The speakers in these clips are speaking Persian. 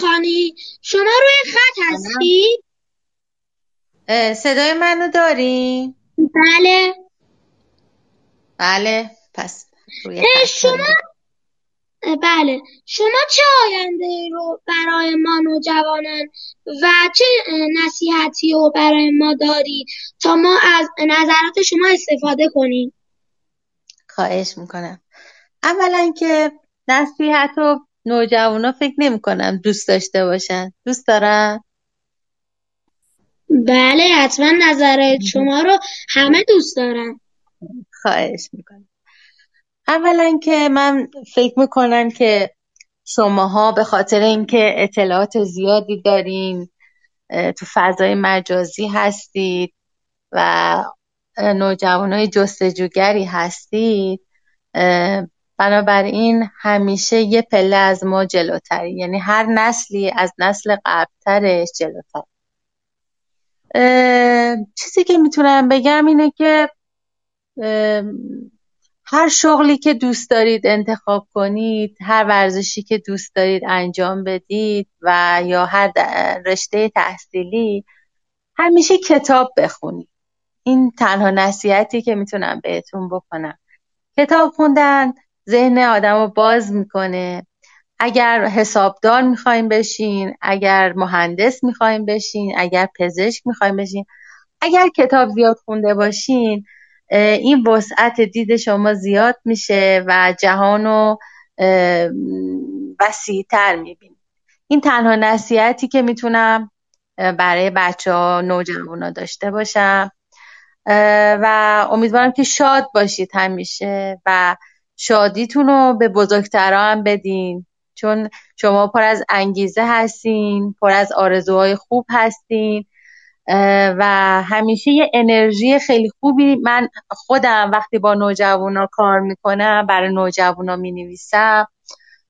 خانی شما روی خط هستی؟ صدای منو داری؟ بله. بله پس روی شما بله. شما چه آینده رو برای ما نوجوانان و چه نصیحتی رو برای ما دارید تا ما از نظرات شما استفاده کنیم؟ خواهش می‌کنم. اولا که نصیحت رو نوجوانا فکر نمی کنم دوست داشته باشن. دوست دارن؟ بله حتما نظرات شما رو همه دوست دارن. خواهش می‌کنم. اولا که من فکر می‌کنم که شماها به خاطر اینکه اطلاعات زیادی دارین تو فضای مجازی هستید و های جستجوگری هستید بنابراین همیشه یه پله از ما جلوتری یعنی هر نسلی از نسل قبلترش جلوتر. چیزی که می‌تونم بگم اینه که هر شغلی که دوست دارید انتخاب کنید هر ورزشی که دوست دارید انجام بدید و یا هر رشته تحصیلی همیشه کتاب بخونید. این تنها نصیحتی که می‌تونم بهتون بکنم. کتاب خوندن ذهن آدم رو باز می‌کنه. اگر حسابدار می‌خوایم بشین اگر مهندس می‌خوایم بشین اگر پزشک می‌خوایم بشین اگر کتاب زیاد خونده باشین این وسعت دید شما زیاد میشه و جهان رو وسیعتر می‌بینید. این تنها نصیحتی که می‌تونم برای بچه ها نوجوان ها داشته باشم. و امیدوارم که شاد باشید همیشه و شادیتون رو به بزرگترا هم بدین. چون شما پر از انگیزه هستین پر از آرزوهای خوب هستین و همیشه یه انرژی خیلی خوبی من خودم وقتی با نوجوانا کار می‌کنم برای نوجوانا می‌نویسم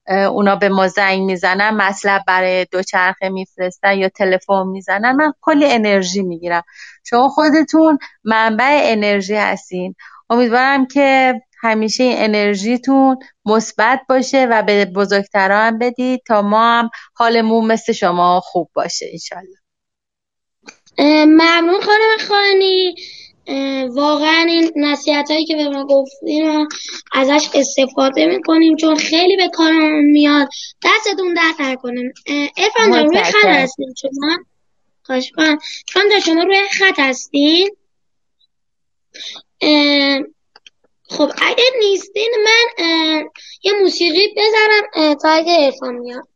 اونا به ما زنگ می‌زنن مطلب برای دوچرخه میفرستن یا تلفن می‌زنن من کلی انرژی می‌گیرم. شما خودتون منبع انرژی هستین. امیدوارم که همیشه این انرژیتون مثبت باشه و به بزرگتران هم بدید تا ما هم حالمون مثل شما خوب باشه انشالله. ممنون خانم خانی. واقعا این نصیحت هایی که به ما گفتین ازش استفاده می‌کنیم چون خیلی به کارمون میاد. دستتون درد نکنیم افان جان روی خط هستین شما؟ خواهش چون شما روی خط هستین؟ خب اگر نیستین من یه موسیقی بذارم تا اگه ارفان میاد.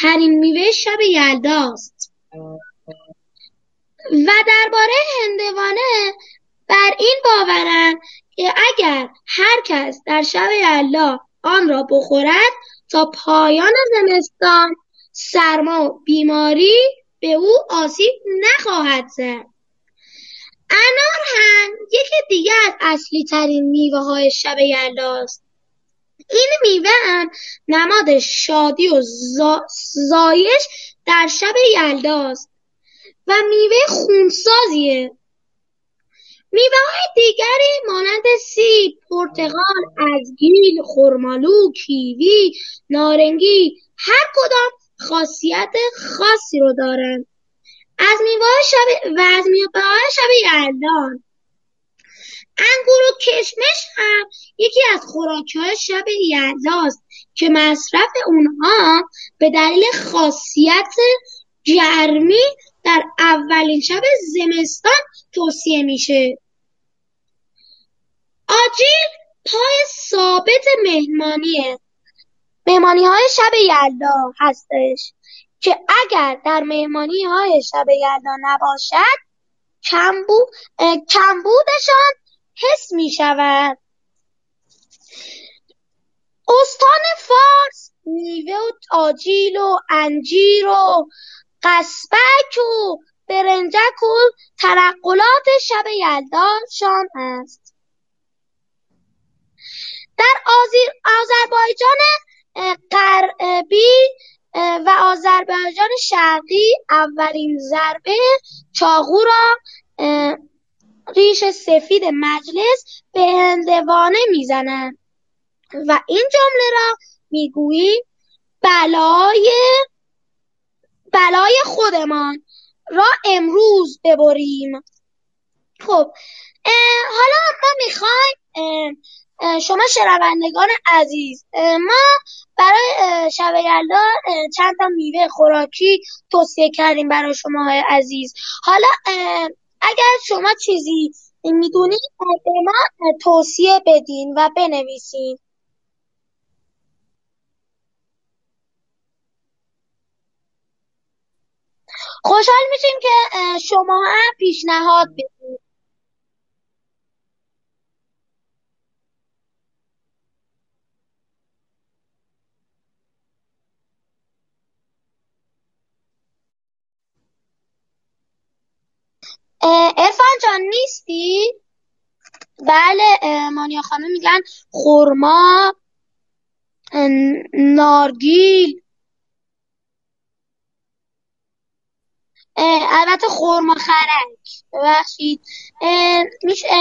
ترین میوه شب یلداست. و درباره هندوانه بر این باورند که اگر هر کس در شب یلدا آن را بخورد تا پایان زمستان سرما و بیماری به او آسیب نخواهد زد. انار هم یکی دیگه از اصلی ترین میوه های شب یلداست. این میوه هم نماد شادی و زایش در شب یلداست و میوه خونسازیه. میوه های دیگری مانند سیب، پرتقال، ازگیل، خرمالو، کیوی، نارنگی هر کدام خاصیت خاصی رو دارند. از میوه شب و از میوه شب یلدان انگور و کشمش هم یکی از خوراکهای شب یلداست که مصرف اونها به دلیل خاصیت گرمی در اولین شب زمستان توصیه میشه. آجیل پای ثابت مهمانیه. مهمانی های شب یلدا هستش که اگر در مهمانی های شب یلدا نباشد کمبو... کمبودشان حس می شود استان فارس میوه و آجیل و انجیر و قسبک و برنجک و ترقلات شب یلداشان است. در آذربایجان غربی و آذربایجان شرقی اولین ضربه چاقو را ریش سفید مجلس به هندوانه می‌زنند و این جمله را می‌گوییم بلای بلای خودمان را امروز ببریم. خب حالا ما می‌خوایم شما شنوندگان عزیز ما برای شب یلدا چند تا میوه خوراکی توصیه کردیم برای شما های عزیز. حالا اگر شما چیزی می‌دونید به ما توصیه بدین و بنویسین. خوشحال میشیم که شما هم پیشنهاد بدید ارفان جان نیستی؟ بله مانیا خانم میگن خورما نارگیل البته خورما خرک ببخشید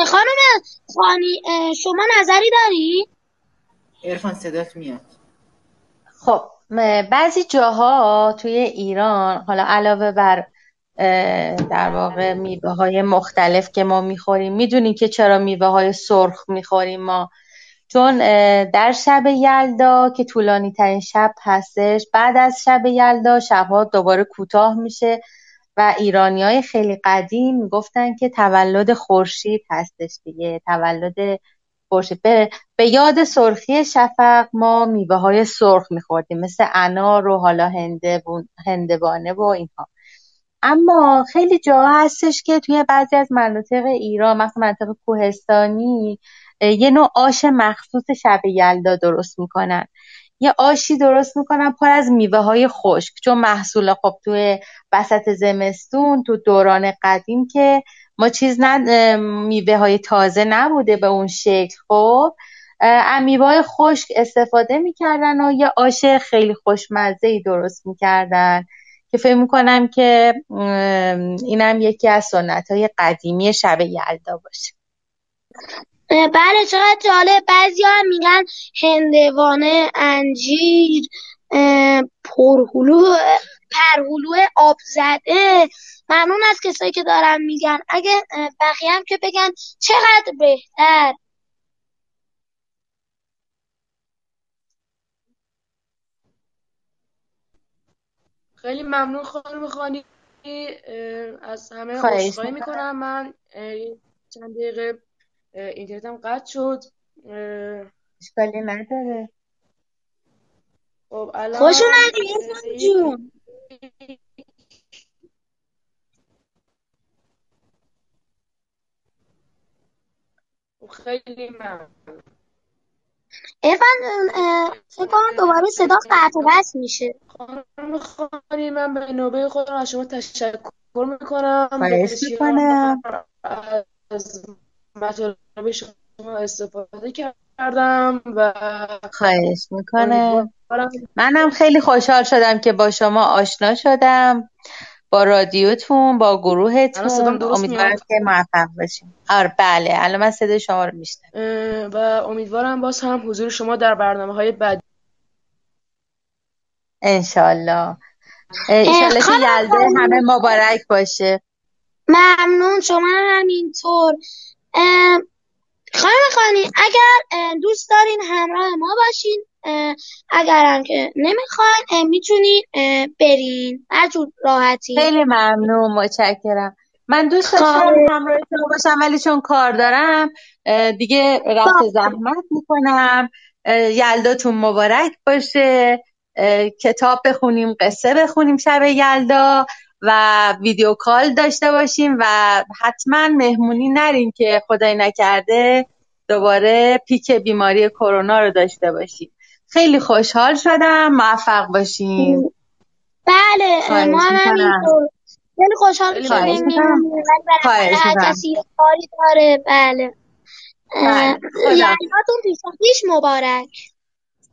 خانم خانی شما نظری داری؟ ارفان صدات میاد خب بعضی جاها توی ایران حالا علاوه بر در واقع میوه های مختلف که ما می‌خوریم. می‌دونیم که چرا میوه های سرخ می‌خوریم ما. چون در شب یلدا که طولانی ترین شب هستش بعد از شب یلدا شبها دوباره کوتاه میشه و ایرانی های خیلی قدیم می‌گفتن که تولد خورشید هستش دیگه. تولد خورشید. به, به یاد سرخی شفق ما میوه های سرخ میخوردیم مثل انار و حالا هندوانه و اینها. اما خیلی جاها هستش که توی بعضی از مناطق ایران مثلا منطقه کوهستانی یه نوع آش مخصوص شب یلدا درست می‌کنن. یه آشی درست می‌کنن پر از میوه های خشک. چون محصول خب توی وسط زمستون تو دوران قدیم که ما چیز نه میوه های تازه نبوده به اون شکل. خب میوه های خشک استفاده می‌کردن و یه آش خیلی خوشمزه ای درست می‌کردن. که فکر می‌کنم که اینم یکی از سنت های قدیمی شب یلدا باشه. بله چقدر جالب. بعضی هم میگن هندوانه انجیر پرهلو پرهلو آب زده ممنون از کسایی که دارن میگن. اگه بقیه هم که بگن چقدر بهتر. خیلی ممنون خانم خانی از همه عذرخواهی می‌کنم. من چند دقیقه اینترنتم قطع شد. اشکالی نداره. خب الان خوش اومدی جون. خیلی ممنون. ارفان فکر کنم دوباره صدا قطع و بس میشه. خانم خانی من به نوبه خودم از شما تشکر می‌کنم. خواهش می‌کنم. از مطالب شما استفاده کردم و خواهش می‌کنم. منم خیلی خوشحال شدم که با شما آشنا شدم. با رادیوتون با گروهتون. امیدوارم که موفق باشیم. آره بله. الان من صدای شما رو میشنم و امیدوارم باز هم حضور شما در برنامه های بعدی انشالله انشالله که یلده. همه مبارک باشه. ممنون شما هم همینطور خانم خانی اگر دوست دارین همراه ما باشین اه، اگر هم که نمی‌خواین می‌تونین برین. هر جور راحتی. خیلی ممنون متشکرم. من دوست داشتم خواهش. همراه شما باشم ولی چون کار دارم دیگه رفع زحمت می‌کنم. یلداتون مبارک باشه. کتاب بخونیم قصه بخونیم شب یلدا و ویدیو کال داشته باشیم و حتما مهمونی نریم که خدای نکرده دوباره پیک بیماری کرونا رو داشته باشیم. خیلی خوشحال شدم. موفق باشین. بله ما هم. همینطور. خیلی خوشحال شدیم. می‌کنم. کسی کاری داره. بله. بله،. یلداتون پیش پیش مبارک.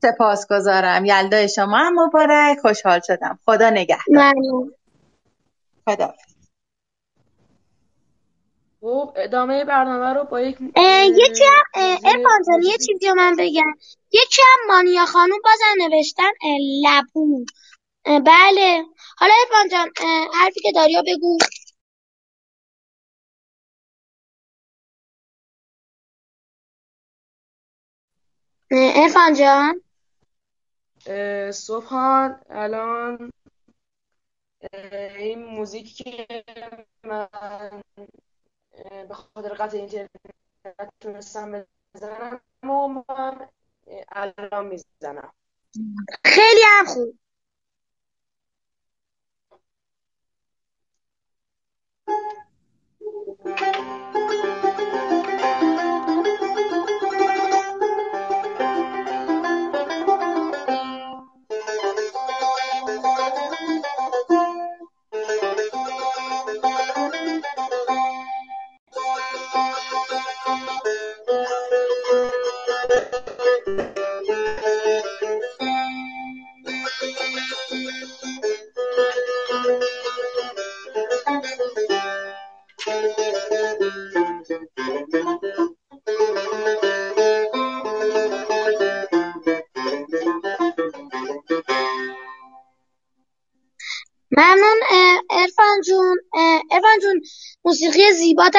سپاسگزارم. یلدای شما هم مبارک. خوشحال شدم. خدا نگهدار. ممنون خدا خب ادامه برنامه رو با یک یکی هم ارفان یه چیزی رو من بگم. یکی هم مانیا خانوم بازم نوشتن لبو بله. حالا ارفان جان حرفی که داری رو بگو. ارفان جان. صبحان الان این موزیکی که من به خاطر قطع اینترنت تونستم بزنم و من الان می‌زنم. خیلی هم خوب. ممنون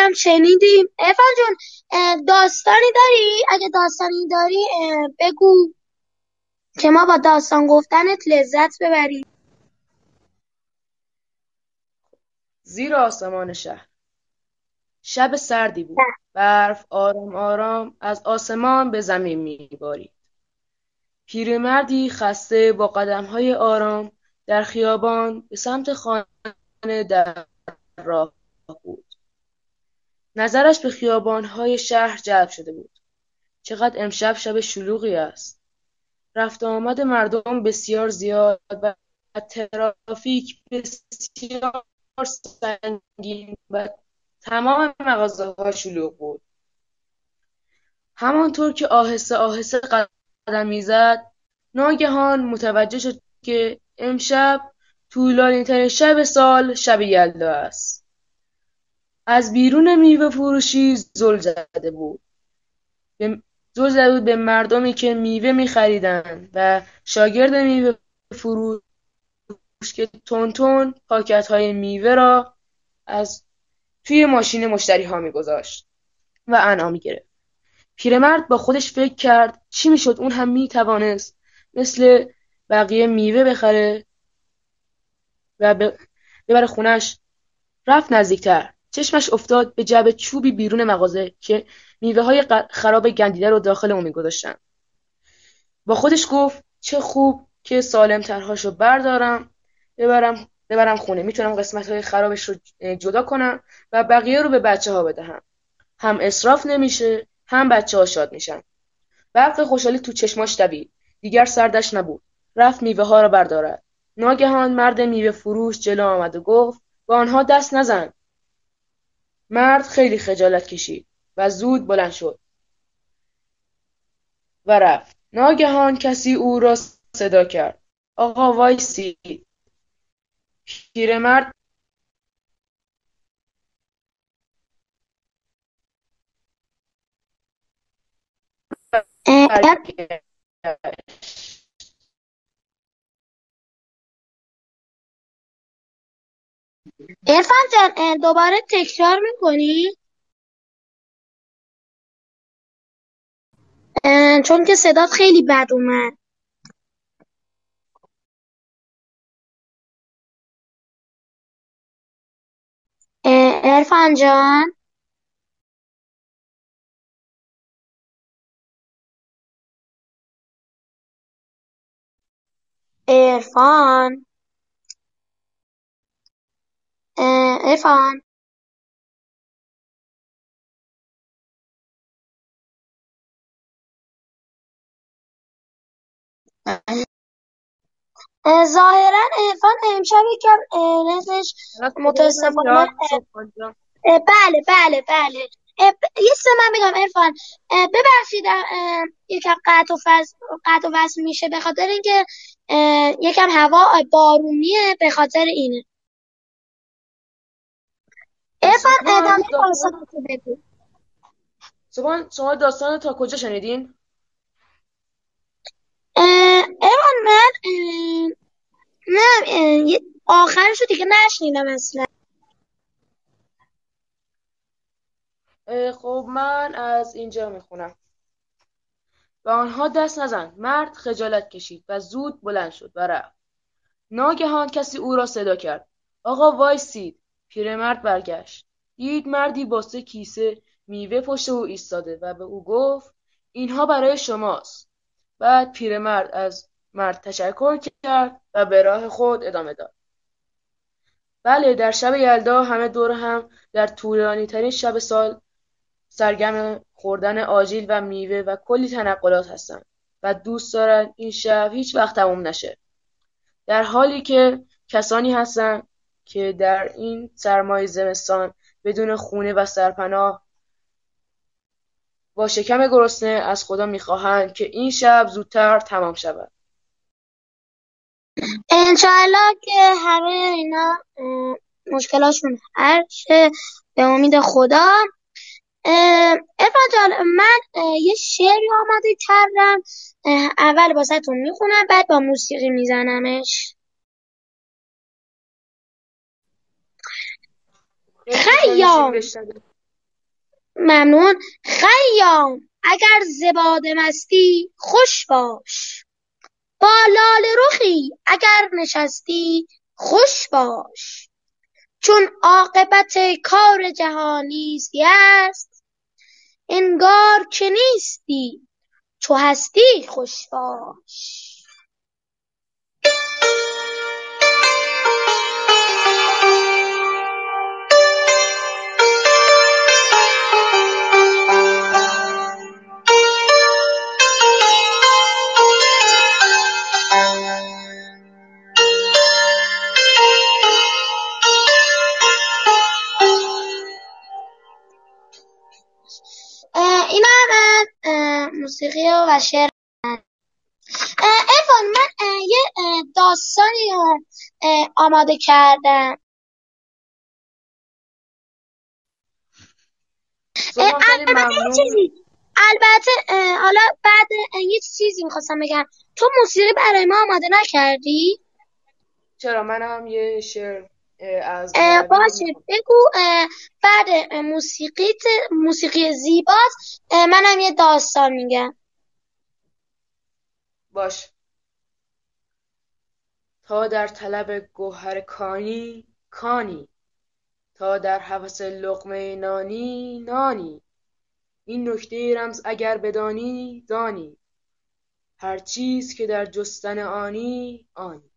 هم شنیدیم. ارفان جون داستانی داری؟ اگه داستانی داری بگو. که ما با داستان گفتنت لذت ببریم. زیر آسمان شهر. شب سردی بود. برف آرام آرام از آسمان به زمین میبارید. پیرمردی خسته با قدمهای آرام در خیابان به سمت خانه در راه بود. نظرش به خیابانهای شهر جلب شده بود. چقدر امشب شب شلوغی است. رفت آمد مردم بسیار زیاد و ترافیک بسیار سنگین و تمام مغازه‌ها شلوغ بود. همانطور که آهسته آهسته قدم می‌زد ناگهان متوجه شد که امشب طولانیترین شب سال شب یلدا است. از بیرون میوه فروشی زل زده بود. زل زده بود به مردمی که میوه میخریدند و شاگرد میوه فروش که تون تون پاکت های میوه را از توی ماشین مشتری ها میگذاشت و انعام می‌گرفت. پیرمرد با خودش فکر کرد چی می‌شد؟ اون هم می‌توانست مثل بقیه میوه بخره و ببره خونش رفت نزدیکتر. چشمش افتاد به جعبه چوبی بیرون مغازه که میوه های خراب گندیده رو داخل اون میگذاشتن. با خودش گفت چه خوب که سالم ترهاشو بردارم ببرم ببرم خونه. می‌تونم قسمت های خرابش رو جدا کنم و بقیه رو به بچه ها بدهم. هم اصراف نمیشه هم بچه ها شاد میشن. برق خوشحالی تو چشماش دوید. دیگر سردش نبود. رفت میوه ها را بردارد. ناگهان مرد میوه فروش جلو آمد و گفت با آنها دست نزن. مرد خیلی خجالت کشید و زود بلند شد و رفت. ناگهان کسی او را صدا کرد. آقا وایسی. پیرمرد ارفان جان دوباره تکرار می‌کنی؟ چون که صدات خیلی بد اومد. ارفان جان. ارفان. ارفان. ظاهرا ارفان امشب یکم نتش متاسفانه بله بله بله. یه سه من بگم ارفان. ببخشید یکم قطع و فصل قطع و وصل میشه به خاطر اینکه یکم هوا بارونیه به خاطر اینه. ارفان ادامه داستان بگو. شما داستان تا کجا شنیدین؟ ارفان من نه آخرشو دیگه نشنیدم اصلا. خب من از اینجا می‌خونم. و آنها دست نزن. مرد خجالت کشید و زود بلند شد و رفت. ناگهان کسی او را صدا کرد. آقا وایسید. پیرمرد برگشت. دید مردی با سه کیسه میوه پشت او ایستاده و به او گفت اینها برای شماست. بعد پیرمرد از مرد تشکر کرد و به راه خود ادامه داد. بله در شب یلدا همه دور هم در طولانی ترین شب سال سرگرم خوردن آجیل و میوه و کلی تنقلات هستند و دوست دارند این شب هیچ وقت تموم نشه. در حالی که کسانی هستند که در این سرمای زمستان بدون خونه و سرپناه با شکم گرسنه از خدا می‌خواهند که این شب زودتر تمام شود. انشاءالله که همه اینا مشکلاشون حل شه به امید خدا. ارفان جان من یه شعری آماده کردم. اول تون می‌خونم بعد با موسیقی میزنمش. خیام. ممنون. خیام. اگر زباد مستی خوش باش. با لال رخی اگر نشستی خوش باش. چون عاقبت کار جهانیزی است انگار که نیستی چو هستی خوش باش. شعر ارفان من یه داستانی آماده کردم. البته حالا بعد یه چیزی می‌خواستم بگم. تو موسیقی برای ما آماده نکردی؟ چرا؟ منم یه شعر از باشه. بگو بعد موسیقی موسیقی زیبات منم یه داستان میگم. باش. تا در طلب گوهر کانی کانی. تا در حوث لقمه نانی نانی. این نکته رمز اگر بدانی دانی. هر چیز که در جستن آنی آنی.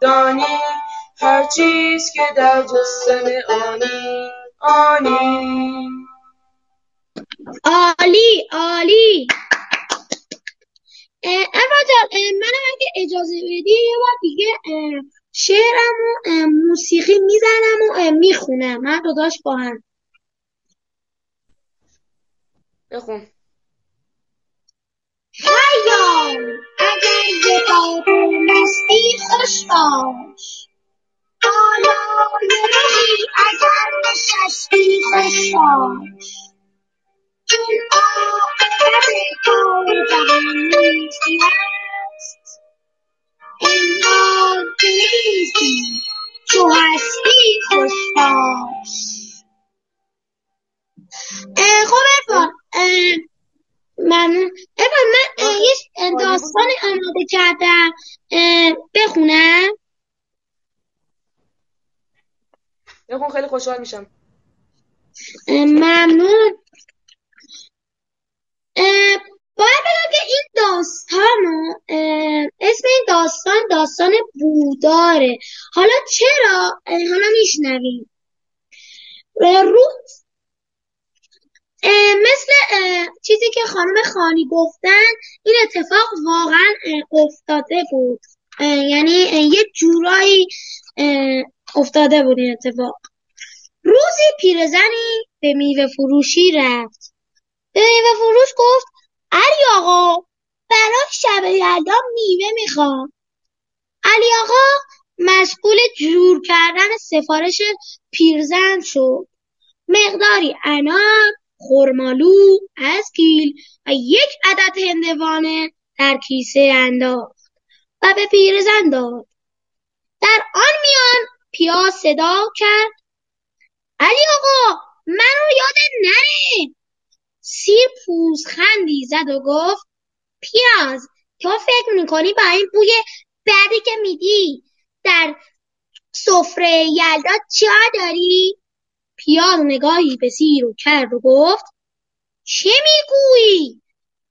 دانی. هر چیز که در جستن آنی آنی. عالی عالی. جان منم اگه اجازه بدی یه بار دیگه شعرم و موسیقی می‌زنم و می‌خونم. من داداش با هم بخون. خیام اگر ز باد و مستی خوش باش. بالای رهی اگر نشستی خوش باش. چون عاقبت کار است انگار که نیستی چو هستی خوش باش. کردم بخونم. بخون خیلی خوشحال میشم. ممنون. باید بگم که این داستان اسم این داستان داستان بوداره. حالا چرا؟ حالا میشنویم. روز مثل چیزی که خانم خانی گفتن این اتفاق واقعا افتاده بود. یعنی یه جورایی افتاده بود این اتفاق. روزی پیرزنی به میوه فروشی رفت. به میوه فروش گفت علی آقا برای شب یلدا میوه می‌خوام. علی آقا مشغول جور کردن سفارش پیرزن شد. مقداری انار خرمالو اسکیل و یک عدد هندوانه در کیسه انداخت و به پیرزن داد. در آن میان پیاز صدا کرد. علی آقا منو یادت نره. سیر پوزخندی زد و گفت پیاز تو فکر می‌کنی با این بوی بدی که میدی؟ در سفره یلدا چا داری؟ پیاز نگاهی به سیر رو کرد و گفت چه می‌گویی؟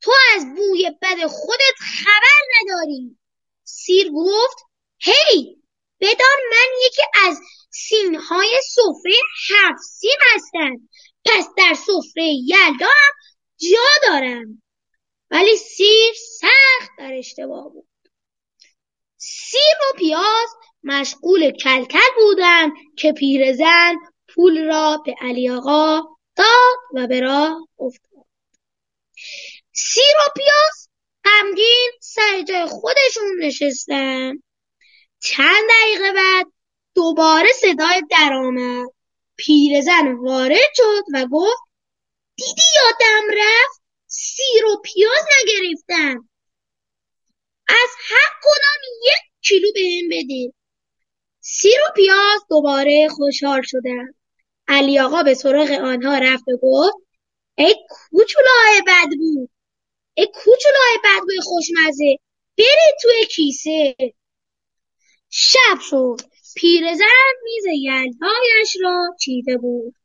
تو از بوی بد خودت خبر نداری. سیر گفت هی بدان من یکی از سینهای سفره هفت سین هستم پس در سفره یلدا هم جا دارم. ولی سیر سخت در اشتباه بود. سیر و پیاز مشغول کلکل بودند که پیرزن پول را به علی آقا داد و به راه افتاد. سیر و پیاز غمگین سر جای خودشون نشستن. چند دقیقه بعد دوباره صدای در آمد. پیرزن وارد شد و گفت دیدی یادم رفت؟ سیر و پیاز نگرفتم از هر کدام یک کیلو بهم بده سیر و پیاز دوباره خوشحال شدند علی آقا به سراغ آنها رفت و گفت ای کوچولوهای بدبو ای کوچولوهای بدبوی خوشمزه برید توی کیسه. شب شد پیرزن میز یلدایش را چیده بود.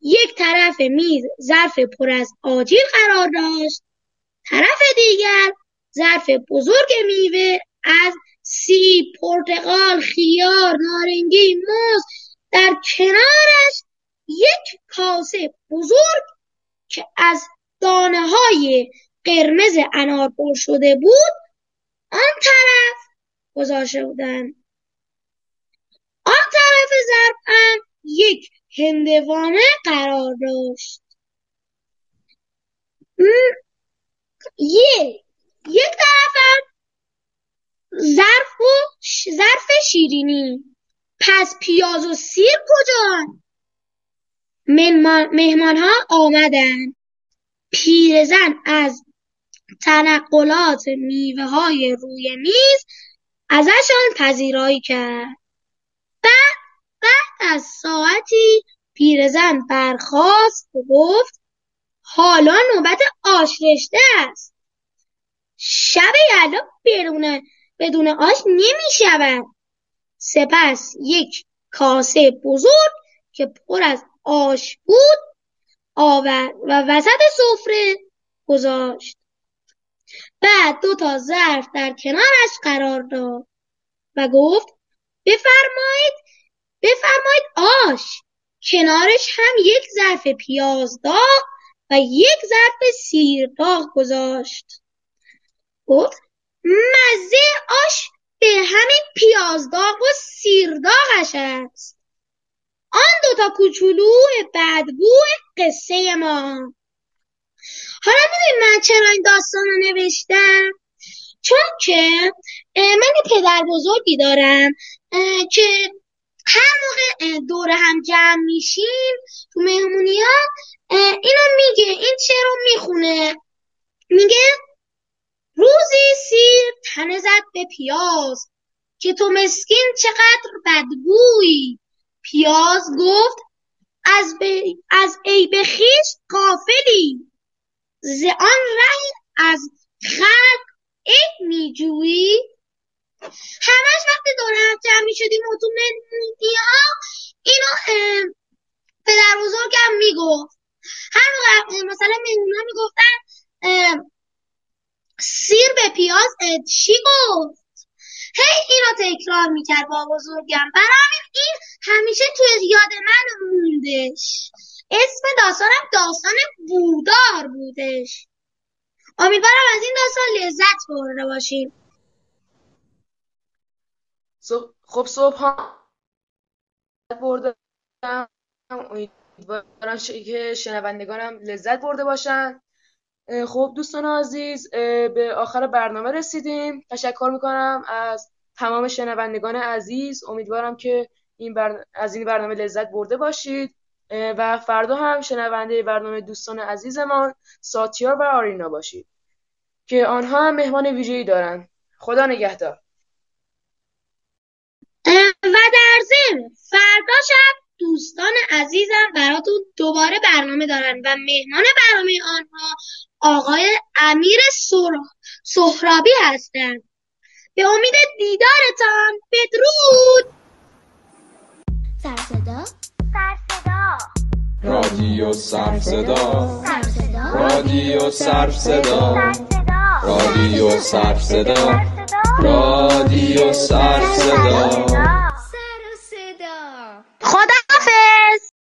یک طرف میز ظرف پر از آجیل قرار داشت طرف دیگر ظرف بزرگ میوه از سیب پرتقال خیار نارنگی موز در کنارش یک کاسه بزرگ که از دانه های قرمز انار پر شده بود آن طرف گذاشته بودند. آن طرف ظرف هم یک هندوانه قرار داشت. یه یک طرف ظرف و ظرف شیرینی. پس پیاز و سیر کجان؟ مهمان ها آمدند پیرزن از تنقلات میوه های روی میز ازشان پذیرایی کرد. بعد بعد از ساعتی پیرزن برخاست و گفت حالا نوبت آش رشته است. شب یلدا بدون بدون آش نمی شود سپس یک کاسه بزرگ که پر از آش بود آورد و وسط سفره گذاشت. بعد دو تا ظرف در کنارش قرار داد و گفت بفرمایید بفرمایید آش کنارش هم یک ظرف پیاز داغ و یک ظرف سیر داغ گذاشت. گفت مزه آش به همین پیاز داغ و سیر داغش است. آن دوتا کوچولو بدبو قصه ما. حالا می‌دونی من چرا این داستان رو نوشتم؟ چون که من یه پدر بزرگی دارم که هر موقع دور هم جمع میشیم تو مهمونی ها اینو میگه این چه رو می‌خونه. میگه روزی سیر تنه زد به پیاز که تو مسکین چقدر بدبوی. پیاز گفت از, از عیب خویش قافلی ز آن ره از خلق عیب میجویی. همش وقتی دور هم جمع می‌شدیم و تو ها اینو پدر بزرگم می‌گفت. هر موقع مثلا مهمونا می‌گفتن سیر به پیاز چی گفت؟ هی اینو تکرار می‌کرد با بزرگم. برای این همیشه توی یاد من موندش. اسم داستانم داستان بودار بودش. امیدوارم از این داستان لذت برده باشیم. خب صبح بردم. امیدوارم که شنوندگانم لذت برده باشن. خب دوستان عزیز به آخر برنامه رسیدیم. تشکر می‌کنم از تمام شنوندگان عزیز. امیدوارم که این از این برنامه لذت برده باشید. و فردا هم شنونده برنامه دوستان عزیزمان ساتیار و آرینا باشید که آنها هم مهمان ویژه‌ای دارند خدا نگهدار. و در ضمن فردا شب دوستان عزیزم براتون دوباره برنامه دارن و مهمان برنامه آنها آقای امیر سهرابی هستند به امید دیدارتان بدرود. سرصدا. سرصدا. رادیو سرصدا. رادیو سرصدا. رادیو سرصدا. رادیو سرصدا.